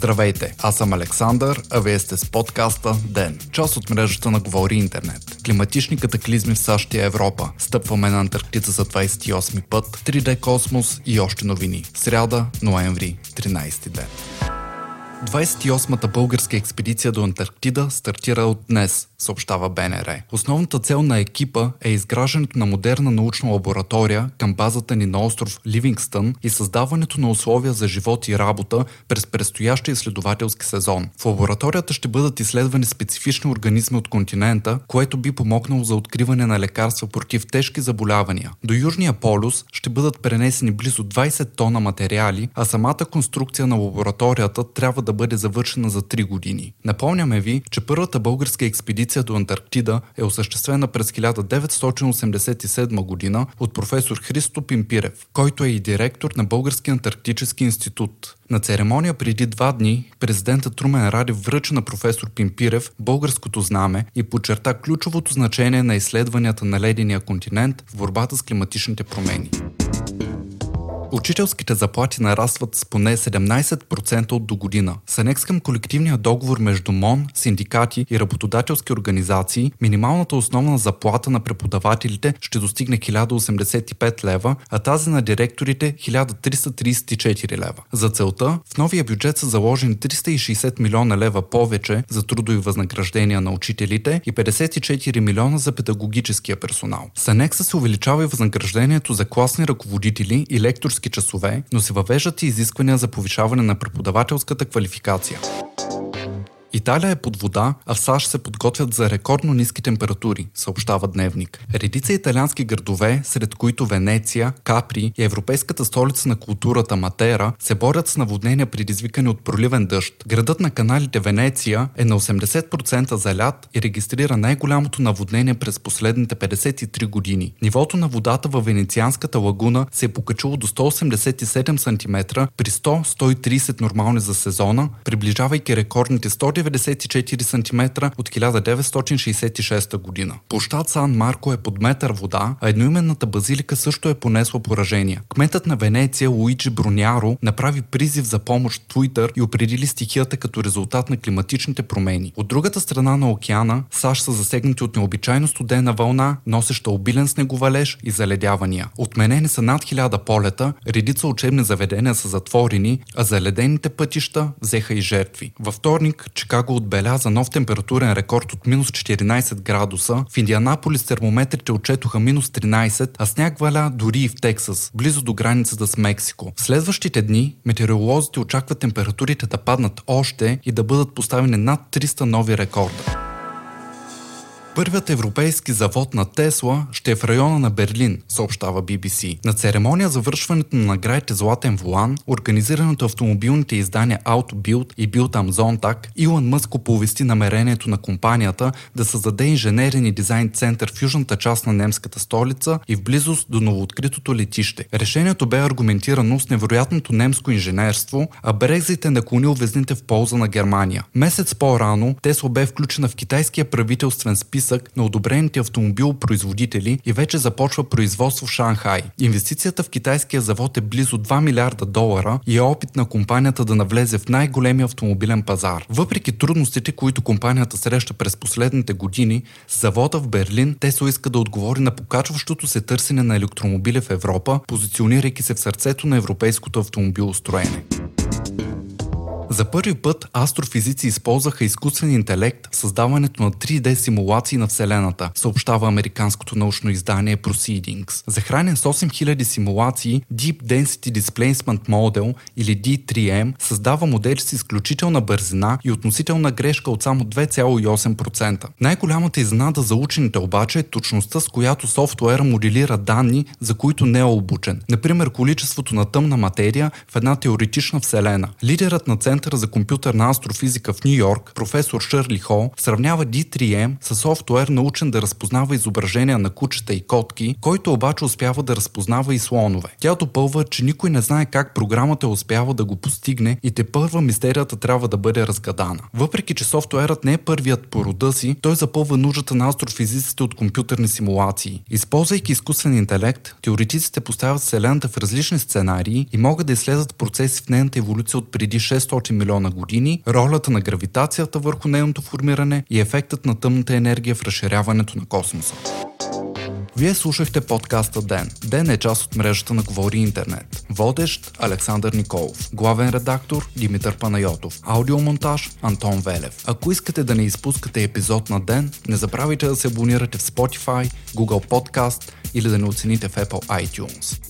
Здравейте, аз съм Александър, а вие сте с подкаста ДЕН, част от мрежата на Говори Интернет. Климатични катаклизми в САЩ и Европа. Стъпваме на Антарктида за 28 път, 3D космос и още новини. Сряда, ноември, 13 ден. 28-та българска експедиция до Антарктида стартира от днес, съобщава БНР. Основната цел на екипа е изграждането на модерна научна лаборатория към базата ни на остров Ливингстън и създаването на условия за живот и работа през предстоящия изследователски сезон. В лабораторията ще бъдат изследвани специфични организми от континента, което би помогнало за откриване на лекарства против тежки заболявания. До Южния полюс ще бъдат пренесени близо 20 тона материали, а самата конструкция на лабораторията трябва да бъде завършена за 3 години. Напомняме ви, че първата българска експедиция до Антарктида е осъществена през 1987 година от професор Христо Пимпирев, който е и директор на Българския антарктически институт. На церемония преди два дни президентът Трумен Радев връча на професор Пимпирев българското знаме и подчерта ключовото значение на изследванията на ледения континент в борбата с климатичните промени. Учителските заплати нарастват с поне 17% от до година. С анекс към колективния договор между МОН, синдикати и работодателски организации, минималната основна заплата на преподавателите ще достигне 1085 лева, а тази на директорите 1334 лева. За целта в новия бюджет са заложени 360 милиона лева повече за трудови възнаграждения на учителите и 54 милиона за педагогическия персонал. С анекса се увеличава и възнаграждението за класни ръководители и лекторски лекторски часове, но се въвеждат и изисквания за повишаване на преподавателската квалификация. Италия е под вода, а в САЩ се подготвят за рекордно ниски температури, съобщава Дневник. Редица италиански градове, сред които Венеция, Капри и европейската столица на културата Матера, се борят с наводнения предизвикани от проливен дъжд. Градът на каналите Венеция е на 80% залят и регистрира най-голямото наводнение през последните 53 години. Нивото на водата във Венецианската лагуна се е покачило до 187 см при 100-130 нормални за сезона, приближавайки рекордните 100 194 см от 1966 година. Площад Сан Марко е под метър вода, а едноименната базилика също е понесла поражения. Кметът на Венеция Луиджи Бруняро направи призив за помощ в Twitter и определи стихията като резултат на климатичните промени. От другата страна на океана, САЩ са засегнати от необичайно студена вълна, носеща обилен снеговалеж и заледявания. Отменени са над хиляда полета, редица учебни заведения са затворени, а заледените пътища взеха и жертви. Във вторник Чикаго отбеляза нов температурен рекорд от минус 14 градуса, в Индианаполис термометрите отчетоха минус 13, а сняг валя дори и в Тексас, близо до границата с Мексико. В следващите дни метеоролозите очакват температурите да паднат още и да бъдат поставени над 300 нови рекорда. Първият европейски завод на Тесла ще е в района на Берлин, съобщава BBC. На церемония за вършването на наградите Златен Волан, организирано от автомобилните издания AutoBuild и Build Am Zontag, Илон Мъск оповести намерението на компанията да създаде инженерен и дизайн център в южната част на немската столица и в близост до новооткритото летище. Решението бе аргументирано с невероятното немско инженерство, а Брекзит е наклонил везните в полза на Германия. Месец по-рано Тесла бе включена в китайския правителствен списък списък на одобрените автомобилопроизводители и вече започва производство в Шанхай. Инвестицията в китайския завод е близо 2 милиарда долара и е опит на компанията да навлезе в най-големия автомобилен пазар. Въпреки трудностите, които компанията среща през последните години, завода в Берлин Тесла иска да отговори на покачващото се търсене на електромобили в Европа, позиционирайки се в сърцето на европейското автомобилостроене. За първи път астрофизици използваха изкуствен интелект в създаването на 3D симулации на Вселената, съобщава американското научно издание Proceedings. Захранен с 8000 симулации, Deep Density Displacement Model или D3M създава модели с изключителна бързина и относителна грешка от само 2,8%. Най-голямата изненада за учените обаче е точността, с която софтуера моделира данни, за които не е обучен. Например, количеството на тъмна материя в една теоретична вселена. Лидерът на център Центъра за компютърна астрофизика в Нью Йорк, професор Шърли Хол, сравнява D3M с софтуер научен да разпознава изображения на кучета и котки, който обаче успява да разпознава и слонове. Тя допълва, че никой не знае как програмата успява да го постигне и те първа мистерията трябва да бъде разгадана. Въпреки, че софтуерът не е първият по рода си, той запълва нуждата на астрофизиците от компютърни симулации. Използвайки изкуствен интелект, теоретиците поставят Вселената в различни сценарии и могат да изследват процеси в нейната еволюция от преди 600 500 милиона години, ролята на гравитацията върху нейното формиране и ефектът на тъмната енергия в разширяването на космоса. Вие слушахте подкаста Ден. Ден е част от мрежата на Говори Интернет. Водещ Александър Николов. Главен редактор Димитър Панайотов. Аудиомонтаж Антон Велев. Ако искате да не изпускате епизод на Ден, не забравяйте да се абонирате в Spotify, Google Podcast или да не оцените в Apple iTunes.